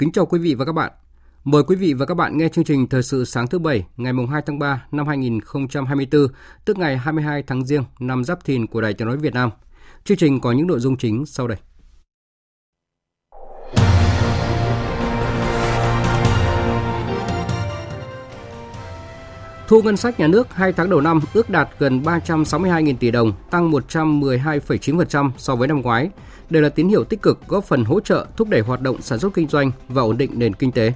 Kính chào quý vị và các bạn. Mời quý vị và các bạn nghe chương trình Thời sự sáng thứ Bảy ngày 2 tháng 3 năm 2024, tức ngày 22 tháng Giêng năm Giáp Thìn của Đài Tiếng Nói Việt Nam. Chương trình có những nội dung chính sau đây. Thu ngân sách nhà nước 2 tháng đầu năm ước đạt gần 362.000 tỷ đồng, tăng 112,9% so với năm ngoái. Đây là tín hiệu tích cực góp phần hỗ trợ thúc đẩy hoạt động sản xuất kinh doanh và ổn định nền kinh tế.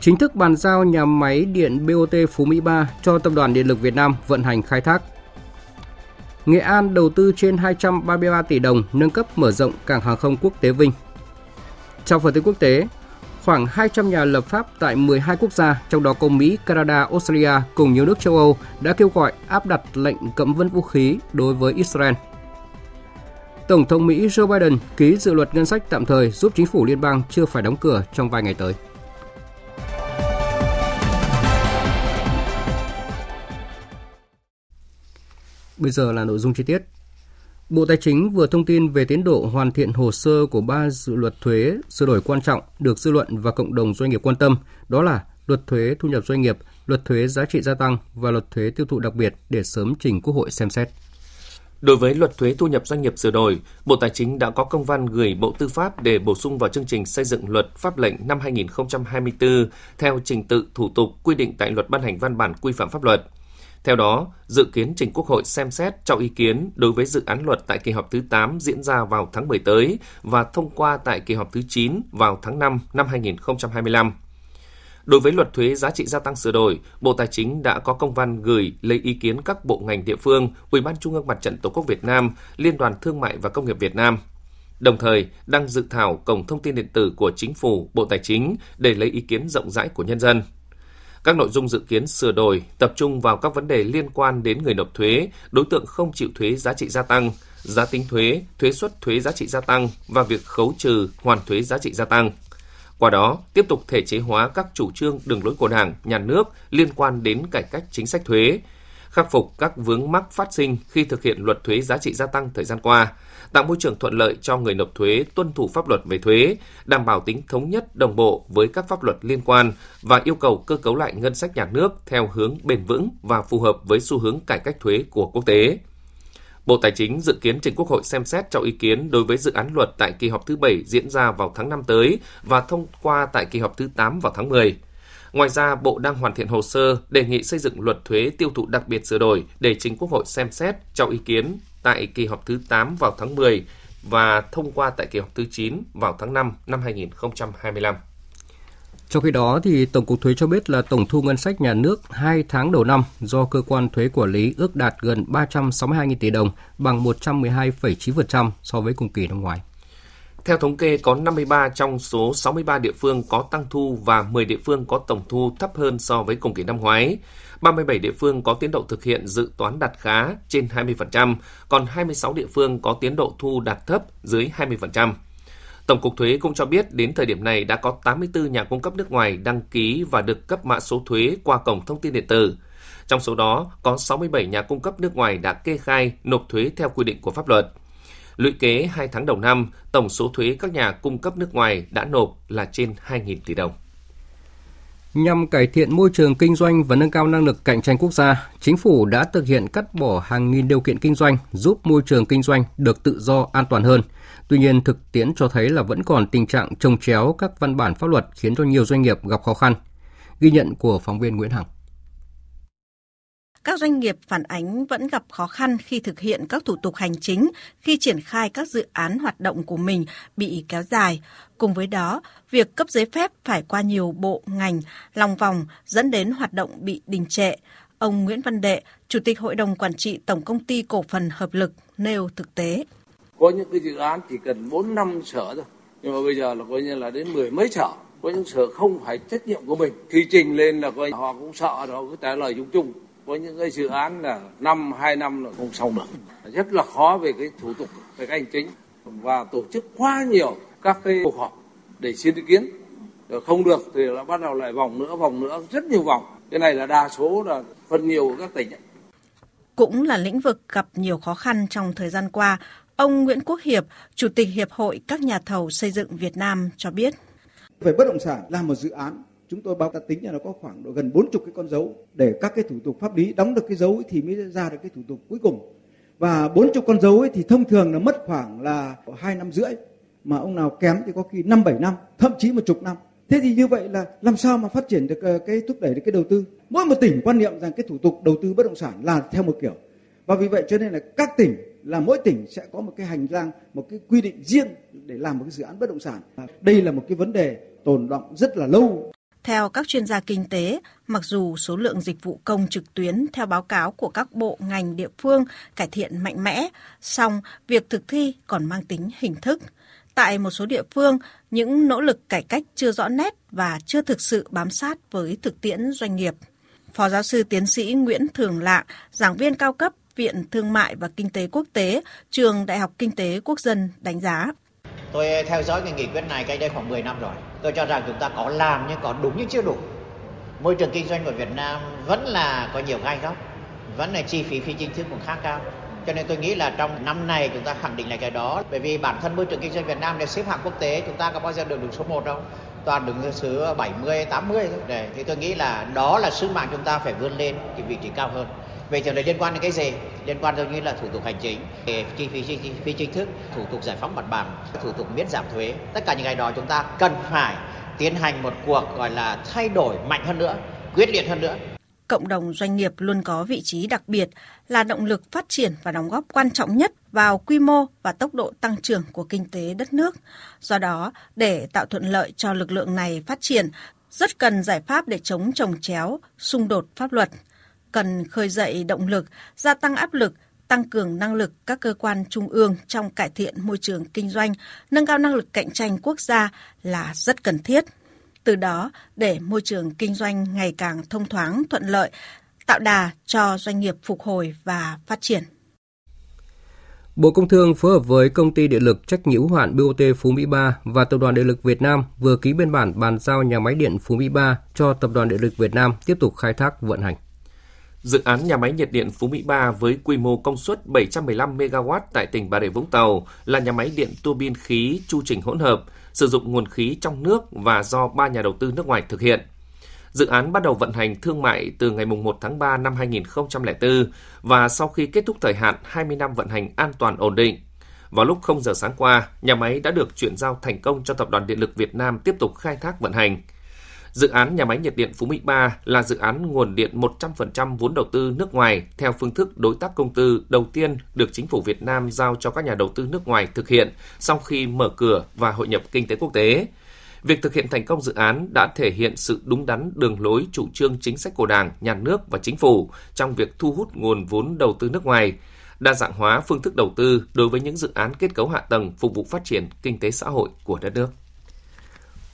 Chính thức bàn giao nhà máy điện BOT Phú Mỹ 3 cho Tập đoàn Điện lực Việt Nam vận hành khai thác. Nghệ An đầu tư trên 233 tỷ đồng nâng cấp mở rộng cảng hàng không quốc tế Vinh. Trong phần tin quốc tế, khoảng 200 nhà lập pháp tại 12 quốc gia, trong đó có Mỹ, Canada, Australia cùng nhiều nước châu Âu đã kêu gọi áp đặt lệnh cấm vận vũ khí đối với Israel. Tổng thống Mỹ Joe Biden ký dự luật ngân sách tạm thời giúp chính phủ liên bang chưa phải đóng cửa trong vài ngày tới. Bây giờ là nội dung chi tiết. Bộ Tài chính vừa thông tin về tiến độ hoàn thiện hồ sơ của ba dự luật thuế sửa đổi quan trọng được dư luận và cộng đồng doanh nghiệp quan tâm, đó là luật thuế thu nhập doanh nghiệp, luật thuế giá trị gia tăng và luật thuế tiêu thụ đặc biệt để sớm trình Quốc hội xem xét. Đối với luật thuế thu nhập doanh nghiệp sửa đổi, Bộ Tài chính đã có công văn gửi Bộ Tư pháp để bổ sung vào chương trình xây dựng luật pháp lệnh năm 2024 theo trình tự thủ tục quy định tại luật ban hành văn bản quy phạm pháp luật. Theo đó, dự kiến trình Quốc hội xem xét cho ý kiến đối với dự án luật tại kỳ họp thứ 8 diễn ra vào tháng 10 tới và thông qua tại kỳ họp thứ 9 vào tháng 5 năm 2025. Đối với luật thuế giá trị gia tăng sửa đổi, Bộ Tài chính đã có công văn gửi lấy ý kiến các bộ ngành địa phương, Ủy ban Trung ương Mặt trận Tổ quốc Việt Nam, Liên đoàn Thương mại và Công nghiệp Việt Nam. Đồng thời, đang dự thảo cổng thông tin điện tử của Chính phủ, Bộ Tài chính để lấy ý kiến rộng rãi của nhân dân. Các nội dung dự kiến sửa đổi tập trung vào các vấn đề liên quan đến người nộp thuế, đối tượng không chịu thuế giá trị gia tăng, giá tính thuế, thuế suất thuế giá trị gia tăng và việc khấu trừ hoàn thuế giá trị gia tăng. Qua đó, tiếp tục thể chế hóa các chủ trương đường lối của Đảng, Nhà nước liên quan đến cải cách chính sách thuế, khắc phục các vướng mắc phát sinh khi thực hiện luật thuế giá trị gia tăng thời gian qua, tạo môi trường thuận lợi cho người nộp thuế tuân thủ pháp luật về thuế, đảm bảo tính thống nhất đồng bộ với các pháp luật liên quan và yêu cầu cơ cấu lại ngân sách nhà nước theo hướng bền vững và phù hợp với xu hướng cải cách thuế của quốc tế. Bộ Tài chính dự kiến trình Quốc hội xem xét cho ý kiến đối với dự án luật tại kỳ họp thứ 7 diễn ra vào tháng 5 tới và thông qua tại kỳ họp thứ 8 vào tháng 10. Ngoài ra, Bộ đang hoàn thiện hồ sơ đề nghị xây dựng luật thuế tiêu thụ đặc biệt sửa đổi để chính Quốc hội xem xét cho ý kiến tại kỳ họp thứ 8 vào tháng 10 và thông qua tại kỳ họp thứ 9 vào tháng 5 năm 2025. Trong khi đó, thì Tổng cục Thuế cho biết là tổng thu ngân sách nhà nước 2 tháng đầu năm do cơ quan thuế quản lý ước đạt gần 362.000 tỷ đồng, bằng 112,9% so với cùng kỳ năm ngoái. Theo thống kê, có 53 trong số 63 địa phương có tăng thu và 10 địa phương có tổng thu thấp hơn so với cùng kỳ năm ngoái. 37 địa phương có tiến độ thực hiện dự toán đạt khá trên 20%, còn 26 địa phương có tiến độ thu đạt thấp dưới 20%. Tổng cục Thuế cũng cho biết đến thời điểm này đã có 84 nhà cung cấp nước ngoài đăng ký và được cấp mã số thuế qua cổng thông tin điện tử. Trong số đó, có 67 nhà cung cấp nước ngoài đã kê khai nộp thuế theo quy định của pháp luật. Lũy kế 2 tháng đầu năm, tổng số thuế các nhà cung cấp nước ngoài đã nộp là trên 2.000 tỷ đồng. Nhằm cải thiện môi trường kinh doanh và nâng cao năng lực cạnh tranh quốc gia, chính phủ đã thực hiện cắt bỏ hàng nghìn điều kiện kinh doanh, giúp môi trường kinh doanh được tự do, an toàn hơn. Tuy nhiên, thực tiễn cho thấy là vẫn còn tình trạng trồng chéo các văn bản pháp luật khiến cho nhiều doanh nghiệp gặp khó khăn. Ghi nhận của phóng viên Nguyễn Hằng. các doanh nghiệp phản ánh vẫn gặp khó khăn khi thực hiện các thủ tục hành chính, khi triển khai các dự án hoạt động của mình bị kéo dài. Cùng với đó, việc cấp giấy phép phải qua nhiều bộ, ngành, lòng vòng dẫn đến hoạt động bị đình trệ. Ông Nguyễn Văn Đệ, Chủ tịch Hội đồng Quản trị Tổng Công ty Cổ phần Hợp lực nêu thực tế. Có những cái dự án chỉ cần 4 năm sở thôi, nhưng mà bây giờ là coi như là đến mười mấy sở. Có những sở không phải trách nhiệm của mình. Khi trình lên là coi họ cũng sợ họ cứ trả lời chung chung. Có những cái dự án là năm hai năm là không xong được. Rất là khó về cái thủ tục về cái hành chính. Và tổ chức quá nhiều các cái cuộc họp để xin ý kiến. Rồi không được thì là bắt đầu lại vòng nữa vòng nữa. Rất nhiều vòng. Cái này là đa số là phần nhiều của các tỉnh cũng là lĩnh vực gặp nhiều khó khăn trong thời gian qua ông Nguyễn Quốc Hiệp, chủ tịch hiệp hội các nhà thầu xây dựng Việt Nam cho biết. Về bất động sản làm một dự án, chúng tôi báo ta tính là nó có khoảng độ gần 40 cái con dấu. Để các cái thủ tục pháp lý đóng được cái dấu ấy thì mới ra được cái thủ tục cuối cùng. Và 40 con dấu ấy thì thông thường là mất khoảng là hai năm rưỡi, mà ông nào kém thì có khi năm, bảy năm, thậm chí một chục năm. Thế thì như vậy là làm sao mà phát triển được ờ, cái thúc đẩy được cái đầu tư? Mỗi một tỉnh quan niệm rằng cái thủ tục đầu tư bất động sản là theo một kiểu và vì vậy cho nên là các tỉnh là mỗi tỉnh sẽ có một cái hành lang một cái quy định riêng để làm một cái dự án bất động sản đây là một cái vấn đề tồn động rất là lâu. Theo các chuyên gia kinh tế, mặc dù số lượng dịch vụ công trực tuyến theo báo cáo của các bộ ngành địa phương cải thiện mạnh mẽ, song việc thực thi còn mang tính hình thức. Tại một số địa phương, những nỗ lực cải cách chưa rõ nét và chưa thực sự bám sát với thực tiễn doanh nghiệp. Phó giáo sư tiến sĩ Nguyễn Thường Lạng, giảng viên cao cấp Viện Thương mại và Kinh tế Quốc tế, Trường Đại học Kinh tế Quốc dân đánh giá. Tôi theo dõi cái nghị quyết này cách đây khoảng 10 năm rồi. Tôi cho rằng chúng ta có làm nhưng có đúng nhưng chưa đủ. Môi trường kinh doanh của Việt Nam vẫn là có nhiều gai góc, vẫn là chi phí phi chính thức cũng khá cao. Cho nên tôi nghĩ là trong năm này chúng ta khẳng định lại cái đó. Bởi vì bản thân môi trường kinh doanh Việt Nam để xếp hạng quốc tế chúng ta có bao giờ được đứng số 1 đâu. Toàn đứng thứ 70, 80 thôi. Để, thì tôi nghĩ là đó là sứ mạng chúng ta phải vươn lên cái vị trí cao hơn về Vậy thì liên quan đến cái gì? Liên quan giống như là thủ tục hành chính, chi phí chi phí chính thức, thủ tục giải phóng mặt bằng, thủ tục miễn giảm thuế. Tất cả những cái đó chúng ta cần phải tiến hành một cuộc gọi là thay đổi mạnh hơn nữa, quyết liệt hơn nữa. Cộng đồng doanh nghiệp luôn có vị trí đặc biệt là động lực phát triển và đóng góp quan trọng nhất vào quy mô và tốc độ tăng trưởng của kinh tế đất nước. Do đó, để tạo thuận lợi cho lực lượng này phát triển, rất cần giải pháp để chống trồng chéo, xung đột pháp luật – cần khơi dậy động lực, gia tăng áp lực, tăng cường năng lực các cơ quan trung ương trong cải thiện môi trường kinh doanh, nâng cao năng lực cạnh tranh quốc gia là rất cần thiết. Từ đó, để môi trường kinh doanh ngày càng thông thoáng, thuận lợi, tạo đà cho doanh nghiệp phục hồi và phát triển. Bộ Công Thương phối hợp với công ty điện lực trách nhiệm hữu hạn BOT Phú Mỹ 3 và Tập đoàn Điện lực Việt Nam vừa ký biên bản bàn giao nhà máy điện Phú Mỹ 3 cho Tập đoàn Điện lực Việt Nam tiếp tục khai thác vận hành. Dự án nhà máy nhiệt điện Phú Mỹ 3 với quy mô công suất 715 MW tại tỉnh Bà Rịa Vũng Tàu là nhà máy điện tua bin khí chu trình hỗn hợp, sử dụng nguồn khí trong nước và do ba nhà đầu tư nước ngoài thực hiện. Dự án bắt đầu vận hành thương mại từ ngày 1 tháng 3 năm 2004 và sau khi kết thúc thời hạn 20 năm vận hành an toàn ổn định. Vào lúc 0 giờ sáng qua, nhà máy đã được chuyển giao thành công cho Tập đoàn Điện lực Việt Nam tiếp tục khai thác vận hành. Dự án nhà máy nhiệt điện Phú Mỹ 3 là dự án nguồn điện 100% vốn đầu tư nước ngoài theo phương thức đối tác công tư đầu tiên được chính phủ Việt Nam giao cho các nhà đầu tư nước ngoài thực hiện sau khi mở cửa và hội nhập kinh tế quốc tế. Việc thực hiện thành công dự án đã thể hiện sự đúng đắn đường lối chủ trương chính sách của Đảng, Nhà nước và Chính phủ trong việc thu hút nguồn vốn đầu tư nước ngoài, đa dạng hóa phương thức đầu tư đối với những dự án kết cấu hạ tầng phục vụ phát triển kinh tế xã hội của đất nước.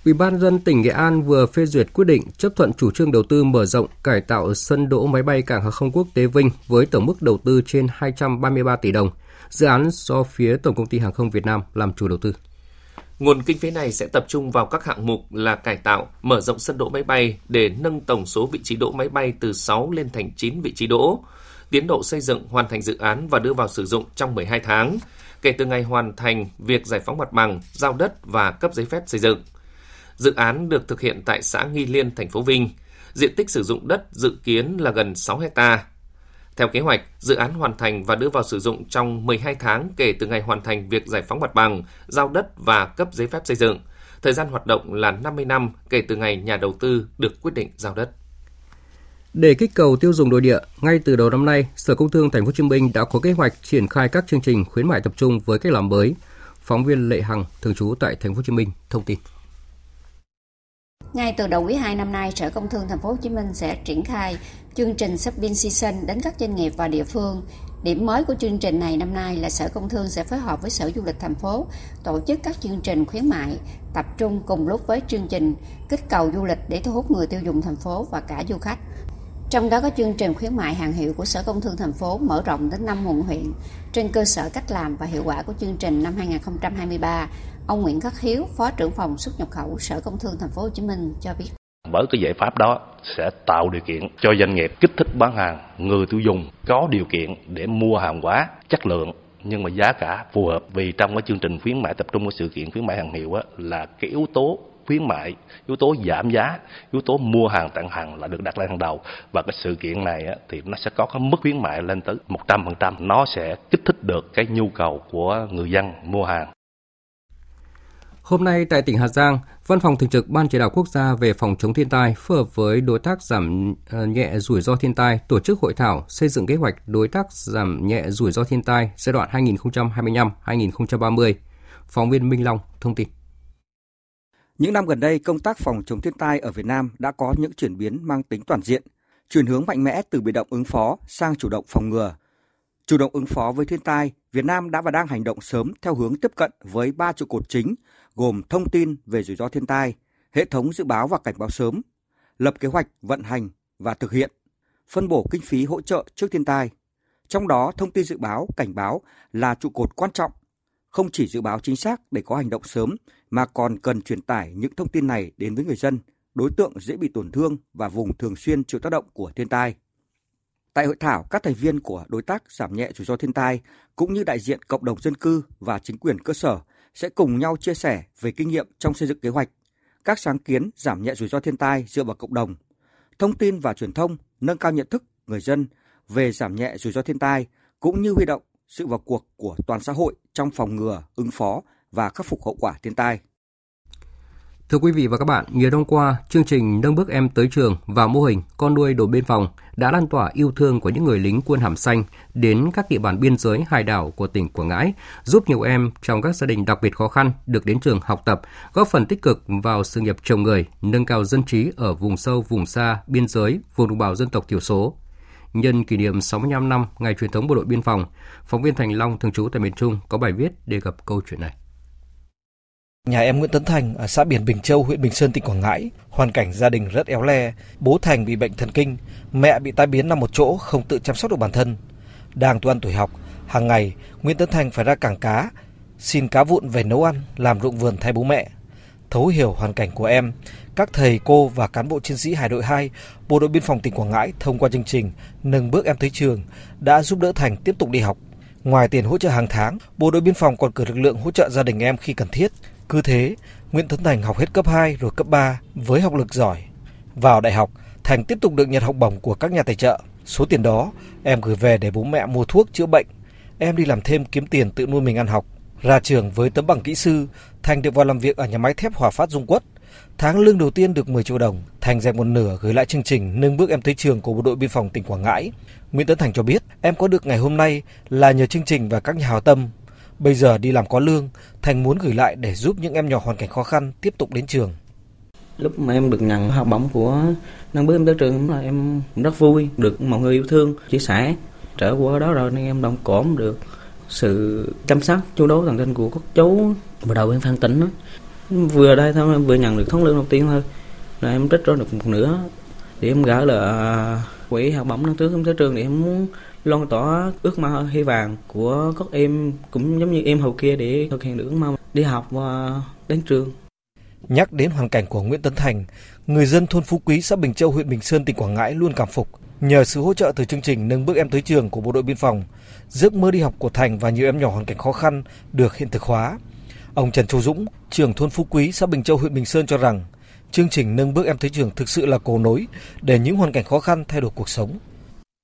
Ủy ban dân tỉnh Nghệ An vừa phê duyệt quyết định chấp thuận chủ trương đầu tư mở rộng cải tạo sân đỗ máy bay cảng hàng không quốc tế Vinh với tổng mức đầu tư trên 233 tỷ đồng. Dự án do phía Tổng công ty Hàng không Việt Nam làm chủ đầu tư. Nguồn kinh phí này sẽ tập trung vào các hạng mục là cải tạo, mở rộng sân đỗ máy bay để nâng tổng số vị trí đỗ máy bay từ 6 lên thành 9 vị trí đỗ. Tiến độ xây dựng hoàn thành dự án và đưa vào sử dụng trong 12 tháng, kể từ ngày hoàn thành việc giải phóng mặt bằng, giao đất và cấp giấy phép xây dựng. Dự án được thực hiện tại xã Nghi Liên, thành phố Vinh. Diện tích sử dụng đất dự kiến là gần 6 hecta. Theo kế hoạch, dự án hoàn thành và đưa vào sử dụng trong 12 tháng kể từ ngày hoàn thành việc giải phóng mặt bằng, giao đất và cấp giấy phép xây dựng. Thời gian hoạt động là 50 năm kể từ ngày nhà đầu tư được quyết định giao đất. Để kích cầu tiêu dùng nội địa, ngay từ đầu năm nay, Sở Công Thương Thành phố Hồ Chí Minh đã có kế hoạch triển khai các chương trình khuyến mại tập trung với cách làm mới. Phóng viên Lệ Hằng thường trú tại Thành phố Hồ Chí Minh thông tin. Ngay từ đầu quý 2 năm nay, Sở Công Thương Thành phố Hồ Chí Minh sẽ triển khai chương trình Shopping Season đến các doanh nghiệp và địa phương. Điểm mới của chương trình này năm nay là Sở Công Thương sẽ phối hợp với Sở Du lịch thành phố tổ chức các chương trình khuyến mại tập trung cùng lúc với chương trình kích cầu du lịch để thu hút người tiêu dùng thành phố và cả du khách. Trong đó có chương trình khuyến mại hàng hiệu của Sở Công Thương thành phố mở rộng đến 5 quận huyện trên cơ sở cách làm và hiệu quả của chương trình năm 2023. Ông Nguyễn Khắc Hiếu, Phó trưởng phòng xuất nhập khẩu Sở Công Thương thành phố Hồ Chí Minh cho biết. bởi cái giải pháp đó sẽ tạo điều kiện cho doanh nghiệp kích thích bán hàng, người tiêu dùng có điều kiện để mua hàng hóa chất lượng nhưng mà giá cả phù hợp vì trong cái chương trình khuyến mại tập trung của sự kiện khuyến mại hàng hiệu á, là cái yếu tố khuyến mại, yếu tố giảm giá, yếu tố mua hàng tặng hàng là được đặt lên hàng đầu và cái sự kiện này á, thì nó sẽ có cái mức khuyến mại lên tới 100%, nó sẽ kích thích được cái nhu cầu của người dân mua hàng. Hôm nay tại tỉnh Hà Giang, Văn phòng Thường trực Ban Chỉ đạo Quốc gia về phòng chống thiên tai phối hợp với đối tác giảm ờ, nhẹ rủi ro thiên tai tổ chức hội thảo xây dựng kế hoạch đối tác giảm nhẹ rủi ro thiên tai giai đoạn 2025-2030. Phóng viên Minh Long thông tin. Những năm gần đây, công tác phòng chống thiên tai ở Việt Nam đã có những chuyển biến mang tính toàn diện, chuyển hướng mạnh mẽ từ bị động ứng phó sang chủ động phòng ngừa. Chủ động ứng phó với thiên tai, Việt Nam đã và đang hành động sớm theo hướng tiếp cận với ba trụ cột chính gồm thông tin về rủi ro thiên tai, hệ thống dự báo và cảnh báo sớm, lập kế hoạch vận hành và thực hiện, phân bổ kinh phí hỗ trợ trước thiên tai. Trong đó, thông tin dự báo, cảnh báo là trụ cột quan trọng, không chỉ dự báo chính xác để có hành động sớm mà còn cần truyền tải những thông tin này đến với người dân, đối tượng dễ bị tổn thương và vùng thường xuyên chịu tác động của thiên tai. Tại hội thảo, các thành viên của đối tác giảm nhẹ rủi ro thiên tai cũng như đại diện cộng đồng dân cư và chính quyền cơ sở sẽ cùng nhau chia sẻ về kinh nghiệm trong xây dựng kế hoạch, các sáng kiến giảm nhẹ rủi ro thiên tai dựa vào cộng đồng, thông tin và truyền thông nâng cao nhận thức người dân về giảm nhẹ rủi ro thiên tai cũng như huy động sự vào cuộc của toàn xã hội trong phòng ngừa, ứng phó và khắc phục hậu quả thiên tai. Thưa quý vị và các bạn, nhiều năm qua, chương trình nâng bước em tới trường và mô hình con nuôi đồn biên phòng đã lan tỏa yêu thương của những người lính quân hàm xanh đến các địa bàn biên giới hải đảo của tỉnh Quảng Ngãi, giúp nhiều em trong các gia đình đặc biệt khó khăn được đến trường học tập, góp phần tích cực vào sự nghiệp trồng người, nâng cao dân trí ở vùng sâu, vùng xa, biên giới, vùng đồng bào dân tộc thiểu số. Nhân kỷ niệm 65 năm ngày truyền thống bộ đội biên phòng, phóng viên Thành Long thường trú tại miền Trung có bài viết đề cập câu chuyện này. Nhà em Nguyễn Tấn Thành ở xã Biển Bình Châu, huyện Bình Sơn, tỉnh Quảng Ngãi, hoàn cảnh gia đình rất éo le. Bố Thành bị bệnh thần kinh, mẹ bị tai biến nằm một chỗ, không tự chăm sóc được bản thân. Đang tu ăn tuổi học, hàng ngày Nguyễn Tấn Thành phải ra cảng cá, xin cá vụn về nấu ăn, làm ruộng vườn thay bố mẹ. Thấu hiểu hoàn cảnh của em, các thầy cô và cán bộ chiến sĩ Hải đội 2, Bộ đội biên phòng tỉnh Quảng Ngãi thông qua chương trình Nâng bước em tới trường đã giúp đỡ Thành tiếp tục đi học. Ngoài tiền hỗ trợ hàng tháng, Bộ đội biên phòng còn cử lực lượng hỗ trợ gia đình em khi cần thiết. Cứ thế, Nguyễn Tấn Thành học hết cấp 2 rồi cấp 3 với học lực giỏi. Vào đại học, Thành tiếp tục được nhận học bổng của các nhà tài trợ. Số tiền đó em gửi về để bố mẹ mua thuốc chữa bệnh. Em đi làm thêm kiếm tiền tự nuôi mình ăn học. Ra trường với tấm bằng kỹ sư, Thành được vào làm việc ở nhà máy thép Hòa Phát Dung Quất. Tháng lương đầu tiên được 10 triệu đồng, Thành dành một nửa gửi lại chương trình nâng bước em tới trường của bộ đội biên phòng tỉnh Quảng Ngãi. Nguyễn Tấn Thành cho biết, em có được ngày hôm nay là nhờ chương trình và các nhà hào tâm. Bây giờ đi làm có lương, Thành muốn gửi lại để giúp những em nhỏ hoàn cảnh khó khăn tiếp tục đến trường. Lúc mà em được nhận học bổng của nâng bước em tới trường là em rất vui, được mọi người yêu thương, chia sẻ. Trở qua đó rồi nên em đồng cổm được sự chăm sóc chú đáo tận tình của các chú bộ đầu em phan tỉnh đó. vừa đây thôi em vừa nhận được thống lương đầu tiên thôi rồi em trích ra được một nửa để em gỡ là à, quỹ học bổng năm trước em tới trường để em muốn loan tỏa ước mơ hy vàng của các em cũng giống như em hầu kia để thực hiện được ước mơ đi học và đến trường. Nhắc đến hoàn cảnh của Nguyễn Tấn Thành, người dân thôn Phú Quý, xã Bình Châu, huyện Bình Sơn, tỉnh Quảng Ngãi luôn cảm phục. Nhờ sự hỗ trợ từ chương trình nâng bước em tới trường của bộ đội biên phòng, giấc mơ đi học của Thành và nhiều em nhỏ hoàn cảnh khó khăn được hiện thực hóa. Ông Trần Châu Dũng, trưởng thôn Phú Quý, xã Bình Châu, huyện Bình Sơn cho rằng, chương trình nâng bước em tới trường thực sự là cầu nối để những hoàn cảnh khó khăn thay đổi cuộc sống.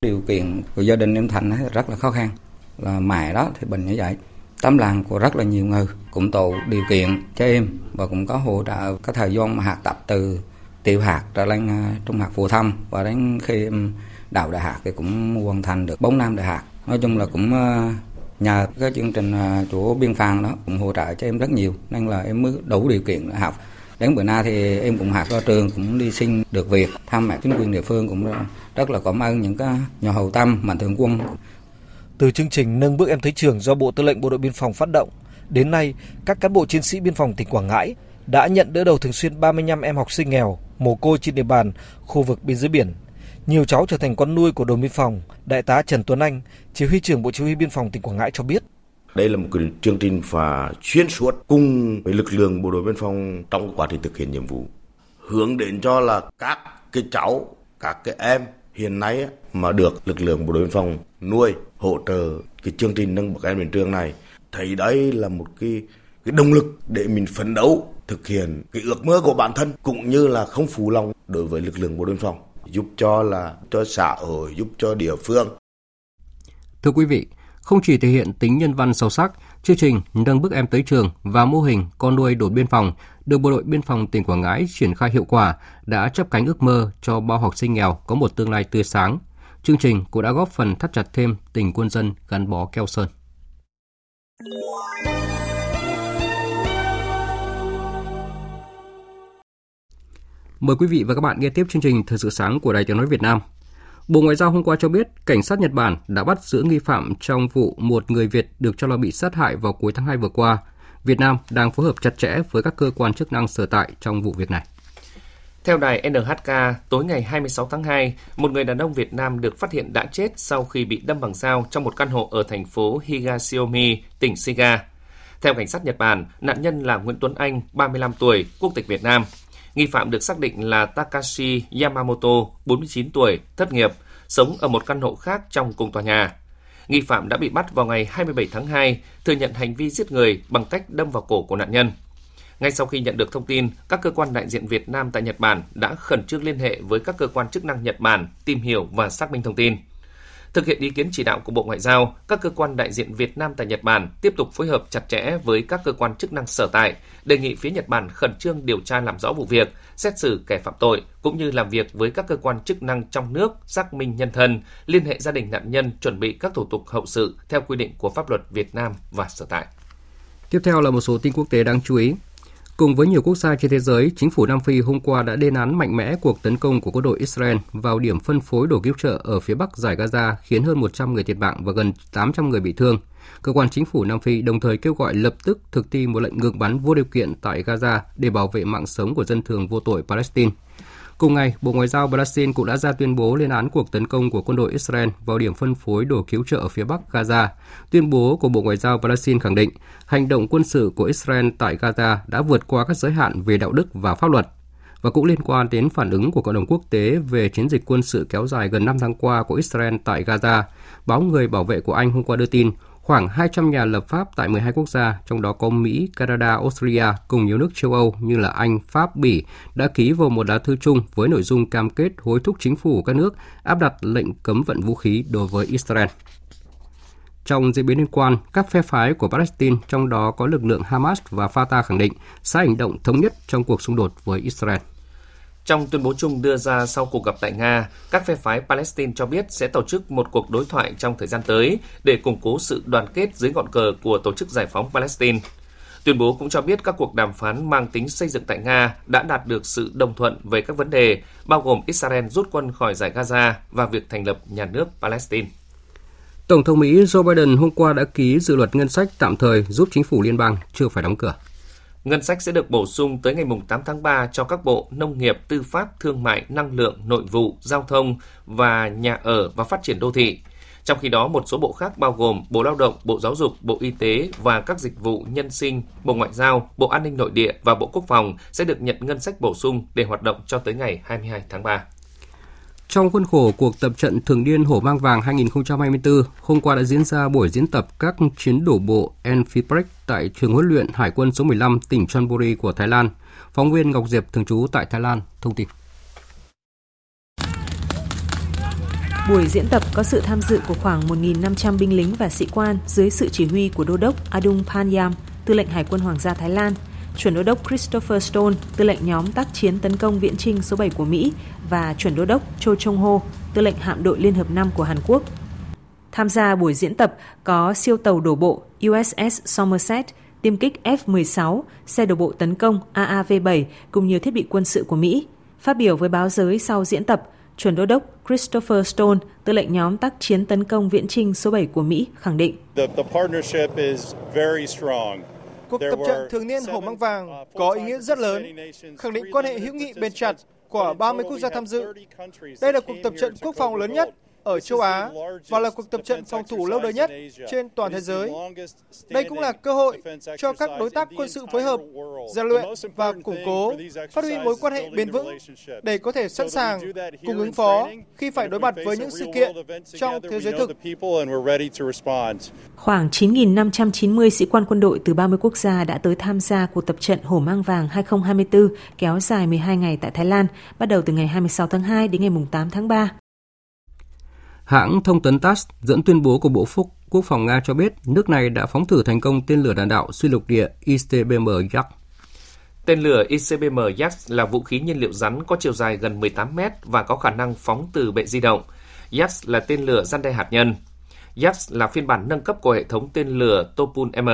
Điều kiện của gia đình em Thành rất là khó khăn. Là mẹ đó thì bệnh như vậy. Tấm lòng của rất là nhiều người cũng tạo điều kiện cho em và cũng có hỗ trợ cái thời gian mà học tập từ tiểu hạt ra lên à, trung học phổ thông và đến khi em đào đại học thì cũng hoàn thành được 4 năm đại học nói chung là cũng à, nhờ cái chương trình à, của biên phòng đó cũng hỗ trợ cho em rất nhiều nên là em mới đủ điều kiện để học. Đến bữa nay thì em cũng học ra trường cũng đi xin được việc thăm mẹ chính quyền địa phương cũng rất là cảm ơn những cái nhà hậu tâm mạnh thường quân. Từ chương trình nâng bước em tới trường do Bộ Tư lệnh Bộ đội Biên phòng phát động, đến nay, các cán bộ chiến sĩ biên phòng tỉnh Quảng Ngãi đã nhận đỡ đầu thường xuyên 35 em học sinh nghèo, mồ côi trên địa bàn khu vực biên giới biển. Nhiều cháu trở thành con nuôi của đồn biên phòng, Đại tá Trần Tuấn Anh, chỉ huy trưởng Bộ Chỉ huy Biên phòng tỉnh Quảng Ngãi cho biết. Đây là một cái chương trình và xuyên suốt cùng với lực lượng bộ đội biên phòng trong quá trình thực hiện nhiệm vụ. Hướng đến cho là các cái cháu, các cái em hiện nay mà được lực lượng bộ đội biên phòng nuôi hỗ trợ cái chương trình nâng bậc em đến trường này thấy đấy là một cái cái động lực để mình phấn đấu thực hiện cái ước mơ của bản thân cũng như là không phụ lòng đối với lực lượng bộ đội biên phòng, giúp cho là, cho xã hội, giúp cho địa phương thưa quý vị, không chỉ thể hiện tính nhân văn sâu sắc, chương trình nâng bước em tới trường và mô hình con nuôi đồn biên phòng được bộ đội biên phòng tỉnh Quảng Ngãi triển khai hiệu quả đã chấp cánh ước mơ cho bao học sinh nghèo có một tương lai tươi sáng. Chương trình cũng đã góp phần thắt chặt thêm tình quân dân gắn bó keo sơn. Mời quý vị và các bạn nghe tiếp chương trình Thời sự sáng của Đài Tiếng Nói Việt Nam. Bộ Ngoại giao hôm qua cho biết cảnh sát Nhật Bản đã bắt giữ nghi phạm trong vụ một người Việt được cho là bị sát hại vào cuối tháng 2 vừa qua Việt Nam đang phối hợp chặt chẽ với các cơ quan chức năng sở tại trong vụ việc này. Theo đài NHK, tối ngày 26 tháng 2, một người đàn ông Việt Nam được phát hiện đã chết sau khi bị đâm bằng dao trong một căn hộ ở thành phố Higashiomi, tỉnh Shiga. Theo cảnh sát Nhật Bản, nạn nhân là Nguyễn Tuấn Anh, 35 tuổi, quốc tịch Việt Nam. Nghi phạm được xác định là Takashi Yamamoto, 49 tuổi, thất nghiệp, sống ở một căn hộ khác trong cùng tòa nhà. Nghi phạm đã bị bắt vào ngày 27 tháng 2, thừa nhận hành vi giết người bằng cách đâm vào cổ của nạn nhân. Ngay sau khi nhận được thông tin, các cơ quan đại diện Việt Nam tại Nhật Bản đã khẩn trương liên hệ với các cơ quan chức năng Nhật Bản tìm hiểu và xác minh thông tin. Thực hiện ý kiến chỉ đạo của Bộ Ngoại giao, các cơ quan đại diện Việt Nam tại Nhật Bản tiếp tục phối hợp chặt chẽ với các cơ quan chức năng sở tại, đề nghị phía Nhật Bản khẩn trương điều tra làm rõ vụ việc, xét xử kẻ phạm tội, cũng như làm việc với các cơ quan chức năng trong nước, xác minh nhân thân, liên hệ gia đình nạn nhân chuẩn bị các thủ tục hậu sự theo quy định của pháp luật Việt Nam và sở tại. Tiếp theo là một số tin quốc tế đáng chú ý. Cùng với nhiều quốc gia trên thế giới, chính phủ Nam Phi hôm qua đã lên án mạnh mẽ cuộc tấn công của quân đội Israel vào điểm phân phối đồ cứu trợ ở phía bắc giải Gaza khiến hơn 100 người thiệt mạng và gần 800 người bị thương. Cơ quan chính phủ Nam Phi đồng thời kêu gọi lập tức thực thi một lệnh ngừng bắn vô điều kiện tại Gaza để bảo vệ mạng sống của dân thường vô tội Palestine. Cùng ngày, Bộ Ngoại giao Brazil cũng đã ra tuyên bố lên án cuộc tấn công của quân đội Israel vào điểm phân phối đồ cứu trợ ở phía bắc Gaza. Tuyên bố của Bộ Ngoại giao Brazil khẳng định hành động quân sự của Israel tại Gaza đã vượt qua các giới hạn về đạo đức và pháp luật và cũng liên quan đến phản ứng của cộng đồng quốc tế về chiến dịch quân sự kéo dài gần 5 tháng qua của Israel tại Gaza. Báo Người Bảo vệ của Anh hôm qua đưa tin Khoảng 200 nhà lập pháp tại 12 quốc gia, trong đó có Mỹ, Canada, Australia cùng nhiều nước châu Âu như là Anh, Pháp, Bỉ đã ký vào một lá thư chung với nội dung cam kết hối thúc chính phủ các nước áp đặt lệnh cấm vận vũ khí đối với Israel. Trong diễn biến liên quan, các phe phái của Palestine, trong đó có lực lượng Hamas và Fatah khẳng định sẽ hành động thống nhất trong cuộc xung đột với Israel. Trong tuyên bố chung đưa ra sau cuộc gặp tại Nga, các phe phái Palestine cho biết sẽ tổ chức một cuộc đối thoại trong thời gian tới để củng cố sự đoàn kết dưới ngọn cờ của Tổ chức Giải phóng Palestine. Tuyên bố cũng cho biết các cuộc đàm phán mang tính xây dựng tại Nga đã đạt được sự đồng thuận về các vấn đề, bao gồm Israel rút quân khỏi giải Gaza và việc thành lập nhà nước Palestine. Tổng thống Mỹ Joe Biden hôm qua đã ký dự luật ngân sách tạm thời giúp chính phủ liên bang chưa phải đóng cửa. Ngân sách sẽ được bổ sung tới ngày 8 tháng 3 cho các bộ nông nghiệp, tư pháp, thương mại, năng lượng, nội vụ, giao thông và nhà ở và phát triển đô thị. Trong khi đó, một số bộ khác bao gồm Bộ Lao động, Bộ Giáo dục, Bộ Y tế và các dịch vụ nhân sinh, Bộ Ngoại giao, Bộ An ninh Nội địa và Bộ Quốc phòng sẽ được nhận ngân sách bổ sung để hoạt động cho tới ngày 22 tháng 3. Trong khuôn khổ cuộc tập trận thường niên Hổ Mang Vàng 2024, hôm qua đã diễn ra buổi diễn tập các chiến đổ bộ Amphibrek tại trường huấn luyện Hải quân số 15 tỉnh Chonburi của Thái Lan. Phóng viên Ngọc Diệp thường trú tại Thái Lan thông tin. Buổi diễn tập có sự tham dự của khoảng 1.500 binh lính và sĩ quan dưới sự chỉ huy của đô đốc Adung Panyam, tư lệnh Hải quân Hoàng gia Thái Lan, chuẩn đô đốc Christopher Stone, tư lệnh nhóm tác chiến tấn công viễn trinh số 7 của Mỹ và chuẩn đô đốc Cho Chung Ho, tư lệnh hạm đội Liên hợp 5 của Hàn Quốc. Tham gia buổi diễn tập có siêu tàu đổ bộ USS Somerset, tiêm kích F-16, xe đổ bộ tấn công AAV-7 cùng nhiều thiết bị quân sự của Mỹ. Phát biểu với báo giới sau diễn tập, chuẩn đô đốc Christopher Stone, tư lệnh nhóm tác chiến tấn công viễn trinh số 7 của Mỹ, khẳng định. "The partnership is very strong." Cuộc tập trận thường niên Hổ Mang Vàng có ý nghĩa rất lớn, khẳng định quan hệ hữu nghị bền chặt của 30 quốc gia tham dự. Đây là cuộc tập trận quốc phòng lớn nhất ở châu Á và là cuộc tập trận phòng thủ lâu đời nhất trên toàn thế giới. Đây cũng là cơ hội cho các đối tác quân sự phối hợp, rèn luyện và củng cố, phát huy mối quan hệ bền vững để có thể sẵn sàng cùng ứng phó khi phải đối mặt với những sự kiện trong thế giới thực. Khoảng 9.590 sĩ quan quân đội từ 30 quốc gia đã tới tham gia cuộc tập trận Hổ Mang Vàng 2024 kéo dài 12 ngày tại Thái Lan, bắt đầu từ ngày 26 tháng 2 đến ngày 8 tháng 3. Hãng thông tấn TASS dẫn tuyên bố của Bộ Phúc, Quốc phòng Nga cho biết nước này đã phóng thử thành công tên lửa đạn đạo xuyên lục địa ICBM Yak. Tên lửa ICBM Yak là vũ khí nhiên liệu rắn có chiều dài gần 18 mét và có khả năng phóng từ bệ di động. Yak là tên lửa gian đe hạt nhân. Yak là phiên bản nâng cấp của hệ thống tên lửa Topun M.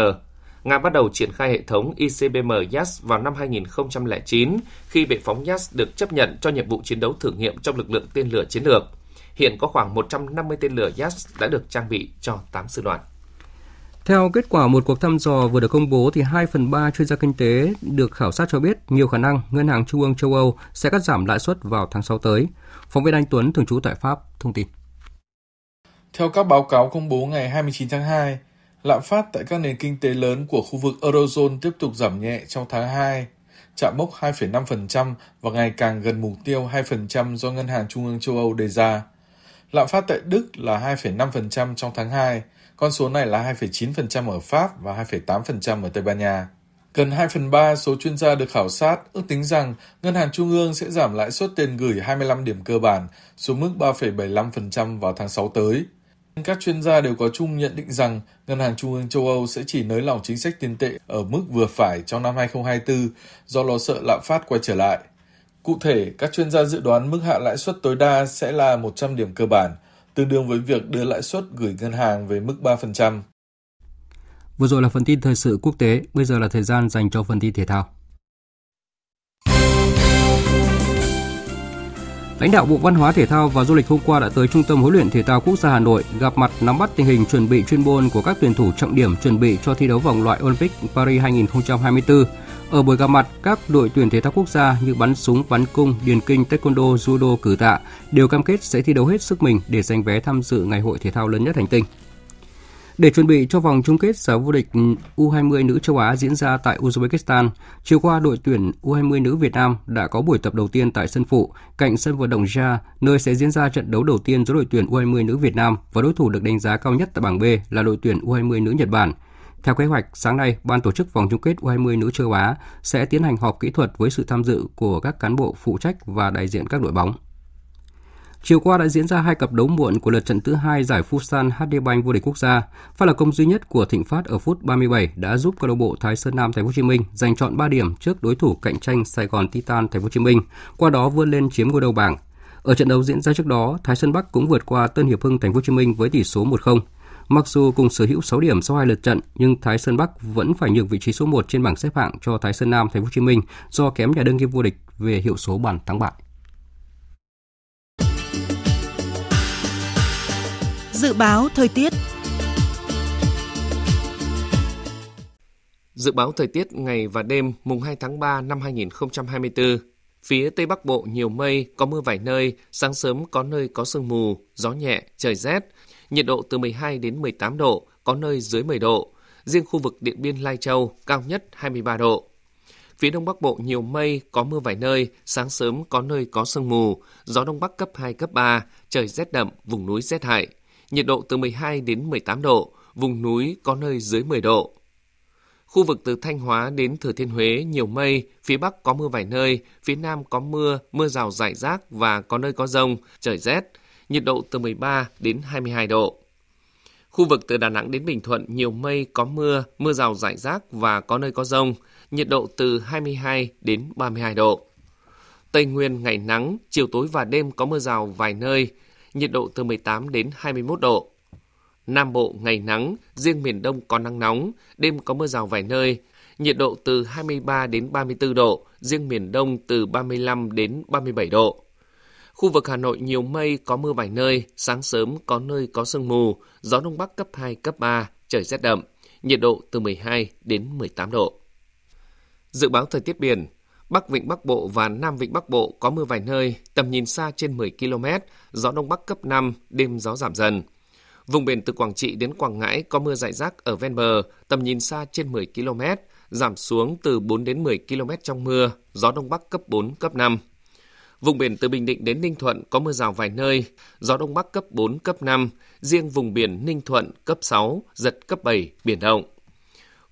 Nga bắt đầu triển khai hệ thống ICBM Yak vào năm 2009 khi bệ phóng Yak được chấp nhận cho nhiệm vụ chiến đấu thử nghiệm trong lực lượng tên lửa chiến lược. Hiện có khoảng 150 tên lửa Yas đã được trang bị cho 8 sư đoàn. Theo kết quả một cuộc thăm dò vừa được công bố thì 2 phần 3 chuyên gia kinh tế được khảo sát cho biết nhiều khả năng Ngân hàng Trung ương châu Âu sẽ cắt giảm lãi suất vào tháng 6 tới. Phóng viên Anh Tuấn thường trú tại Pháp thông tin. Theo các báo cáo công bố ngày 29 tháng 2, lạm phát tại các nền kinh tế lớn của khu vực Eurozone tiếp tục giảm nhẹ trong tháng 2, chạm mốc 2,5% và ngày càng gần mục tiêu 2% do Ngân hàng Trung ương châu Âu đề ra. Lạm phát tại Đức là 2,5% trong tháng 2, con số này là 2,9% ở Pháp và 2,8% ở Tây Ban Nha. Gần 2 phần 3 số chuyên gia được khảo sát ước tính rằng Ngân hàng Trung ương sẽ giảm lãi suất tiền gửi 25 điểm cơ bản xuống mức 3,75% vào tháng 6 tới. Các chuyên gia đều có chung nhận định rằng Ngân hàng Trung ương châu Âu sẽ chỉ nới lỏng chính sách tiền tệ ở mức vừa phải trong năm 2024 do lo sợ lạm phát quay trở lại. Cụ thể, các chuyên gia dự đoán mức hạ lãi suất tối đa sẽ là 100 điểm cơ bản, tương đương với việc đưa lãi suất gửi ngân hàng về mức 3%. Vừa rồi là phần tin thời sự quốc tế, bây giờ là thời gian dành cho phần tin thể thao. Lãnh đạo Bộ Văn hóa Thể thao và Du lịch hôm qua đã tới Trung tâm huấn luyện thể thao quốc gia Hà Nội gặp mặt nắm bắt tình hình chuẩn bị chuyên môn của các tuyển thủ trọng điểm chuẩn bị cho thi đấu vòng loại Olympic Paris 2024. Ở buổi gặp mặt, các đội tuyển thể thao quốc gia như bắn súng, bắn cung, điền kinh, taekwondo, judo, cử tạ đều cam kết sẽ thi đấu hết sức mình để giành vé tham dự ngày hội thể thao lớn nhất hành tinh. Để chuẩn bị cho vòng chung kết giải vô địch U20 nữ châu Á diễn ra tại Uzbekistan, chiều qua đội tuyển U20 nữ Việt Nam đã có buổi tập đầu tiên tại sân phụ, cạnh sân vận động Ja, nơi sẽ diễn ra trận đấu đầu tiên giữa đội tuyển U20 nữ Việt Nam và đối thủ được đánh giá cao nhất tại bảng B là đội tuyển U20 nữ Nhật Bản. Theo kế hoạch, sáng nay, ban tổ chức vòng chung kết U20 nữ châu Á sẽ tiến hành họp kỹ thuật với sự tham dự của các cán bộ phụ trách và đại diện các đội bóng. Chiều qua đã diễn ra hai cặp đấu muộn của lượt trận thứ hai giải Futsal HD Bank vô địch quốc gia. Pha là công duy nhất của Thịnh Phát ở phút 37 đã giúp câu lạc bộ Thái Sơn Nam Thành phố Hồ Chí Minh giành chọn 3 điểm trước đối thủ cạnh tranh Sài Gòn Titan Thành phố Hồ Chí Minh, qua đó vươn lên chiếm ngôi đầu bảng. Ở trận đấu diễn ra trước đó, Thái Sơn Bắc cũng vượt qua Tân Hiệp Hưng Thành phố Hồ Chí Minh với tỷ số 1-0. Mặc dù cùng sở hữu 6 điểm sau hai lượt trận, nhưng Thái Sơn Bắc vẫn phải nhường vị trí số 1 trên bảng xếp hạng cho Thái Sơn Nam Thành phố Hồ Chí Minh do kém nhà đương kim vô địch về hiệu số bàn thắng bại. Dự báo thời tiết Dự báo thời tiết ngày và đêm mùng 2 tháng 3 năm 2024. Phía Tây Bắc Bộ nhiều mây, có mưa vài nơi, sáng sớm có nơi có sương mù, gió nhẹ, trời rét. Nhiệt độ từ 12 đến 18 độ, có nơi dưới 10 độ. Riêng khu vực Điện Biên Lai Châu cao nhất 23 độ. Phía Đông Bắc Bộ nhiều mây, có mưa vài nơi, sáng sớm có nơi có sương mù, gió Đông Bắc cấp 2, cấp 3, trời rét đậm, vùng núi rét hại nhiệt độ từ 12 đến 18 độ, vùng núi có nơi dưới 10 độ. Khu vực từ Thanh Hóa đến Thừa Thiên Huế nhiều mây, phía Bắc có mưa vài nơi, phía Nam có mưa, mưa rào rải rác và có nơi có rông, trời rét, nhiệt độ từ 13 đến 22 độ. Khu vực từ Đà Nẵng đến Bình Thuận nhiều mây, có mưa, mưa rào rải rác và có nơi có rông, nhiệt độ từ 22 đến 32 độ. Tây Nguyên ngày nắng, chiều tối và đêm có mưa rào vài nơi, nhiệt độ từ 18 đến 21 độ. Nam Bộ ngày nắng, riêng miền Đông có nắng nóng, đêm có mưa rào vài nơi, nhiệt độ từ 23 đến 34 độ, riêng miền Đông từ 35 đến 37 độ. Khu vực Hà Nội nhiều mây, có mưa vài nơi, sáng sớm có nơi có sương mù, gió Đông Bắc cấp 2, cấp 3, trời rét đậm, nhiệt độ từ 12 đến 18 độ. Dự báo thời tiết biển, Bắc Vịnh Bắc Bộ và Nam Vịnh Bắc Bộ có mưa vài nơi, tầm nhìn xa trên 10 km, gió Đông Bắc cấp 5, đêm gió giảm dần. Vùng biển từ Quảng Trị đến Quảng Ngãi có mưa rải rác ở ven bờ, tầm nhìn xa trên 10 km, giảm xuống từ 4 đến 10 km trong mưa, gió Đông Bắc cấp 4, cấp 5. Vùng biển từ Bình Định đến Ninh Thuận có mưa rào vài nơi, gió Đông Bắc cấp 4, cấp 5, riêng vùng biển Ninh Thuận cấp 6, giật cấp 7, biển động.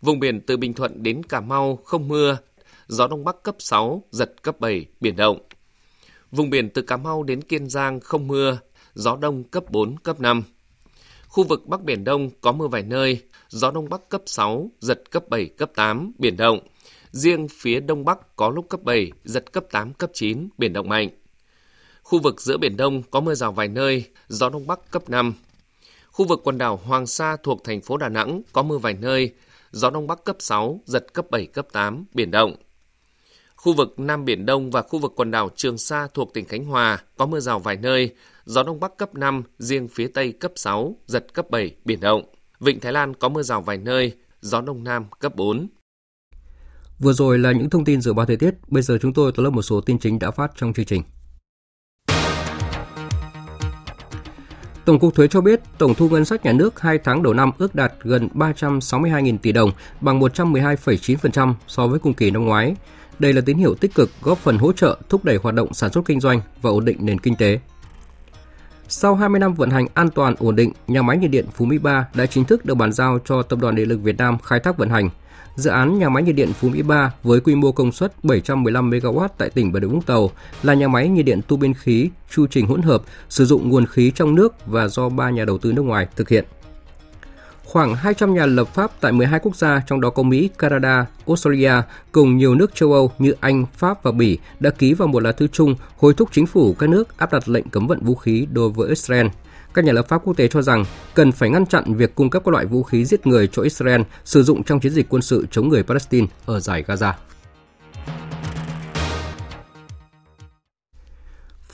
Vùng biển từ Bình Thuận đến Cà Mau không mưa, gió Đông Bắc cấp 6, giật cấp 7, biển động. Vùng biển từ Cà Mau đến Kiên Giang không mưa, gió Đông cấp 4, cấp 5. Khu vực Bắc Biển Đông có mưa vài nơi, gió Đông Bắc cấp 6, giật cấp 7, cấp 8, biển động. Riêng phía Đông Bắc có lúc cấp 7, giật cấp 8, cấp 9, biển động mạnh. Khu vực giữa Biển Đông có mưa rào vài nơi, gió Đông Bắc cấp 5. Khu vực quần đảo Hoàng Sa thuộc thành phố Đà Nẵng có mưa vài nơi, gió Đông Bắc cấp 6, giật cấp 7, cấp 8, biển động. Khu vực Nam Biển Đông và khu vực quần đảo Trường Sa thuộc tỉnh Khánh Hòa có mưa rào vài nơi, gió Đông Bắc cấp 5, riêng phía Tây cấp 6, giật cấp 7, biển động. Vịnh Thái Lan có mưa rào vài nơi, gió Đông Nam cấp 4. Vừa rồi là những thông tin dự báo thời tiết, bây giờ chúng tôi tóm lược một số tin chính đã phát trong chương trình. Tổng cục Thuế cho biết, tổng thu ngân sách nhà nước 2 tháng đầu năm ước đạt gần 362.000 tỷ đồng, bằng 112,9% so với cùng kỳ năm ngoái. Đây là tín hiệu tích cực góp phần hỗ trợ thúc đẩy hoạt động sản xuất kinh doanh và ổn định nền kinh tế. Sau 20 năm vận hành an toàn ổn định, nhà máy nhiệt điện Phú Mỹ 3 đã chính thức được bàn giao cho Tập đoàn Điện lực Việt Nam khai thác vận hành. Dự án nhà máy nhiệt điện Phú Mỹ 3 với quy mô công suất 715 MW tại tỉnh Bà Rịa Vũng Tàu là nhà máy nhiệt điện tu biên khí chu trình hỗn hợp sử dụng nguồn khí trong nước và do ba nhà đầu tư nước ngoài thực hiện. Khoảng 200 nhà lập pháp tại 12 quốc gia, trong đó có Mỹ, Canada, Australia, cùng nhiều nước châu Âu như Anh, Pháp và Bỉ đã ký vào một lá thư chung hối thúc chính phủ các nước áp đặt lệnh cấm vận vũ khí đối với Israel. Các nhà lập pháp quốc tế cho rằng cần phải ngăn chặn việc cung cấp các loại vũ khí giết người cho Israel sử dụng trong chiến dịch quân sự chống người Palestine ở giải Gaza.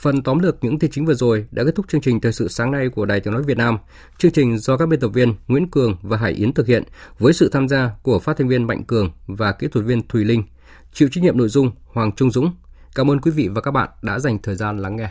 Phần tóm lược những tin chính vừa rồi đã kết thúc chương trình thời sự sáng nay của Đài Tiếng nói Việt Nam. Chương trình do các biên tập viên Nguyễn Cường và Hải Yến thực hiện với sự tham gia của phát thanh viên Mạnh Cường và kỹ thuật viên Thùy Linh. Chịu trách nhiệm nội dung Hoàng Trung Dũng. Cảm ơn quý vị và các bạn đã dành thời gian lắng nghe.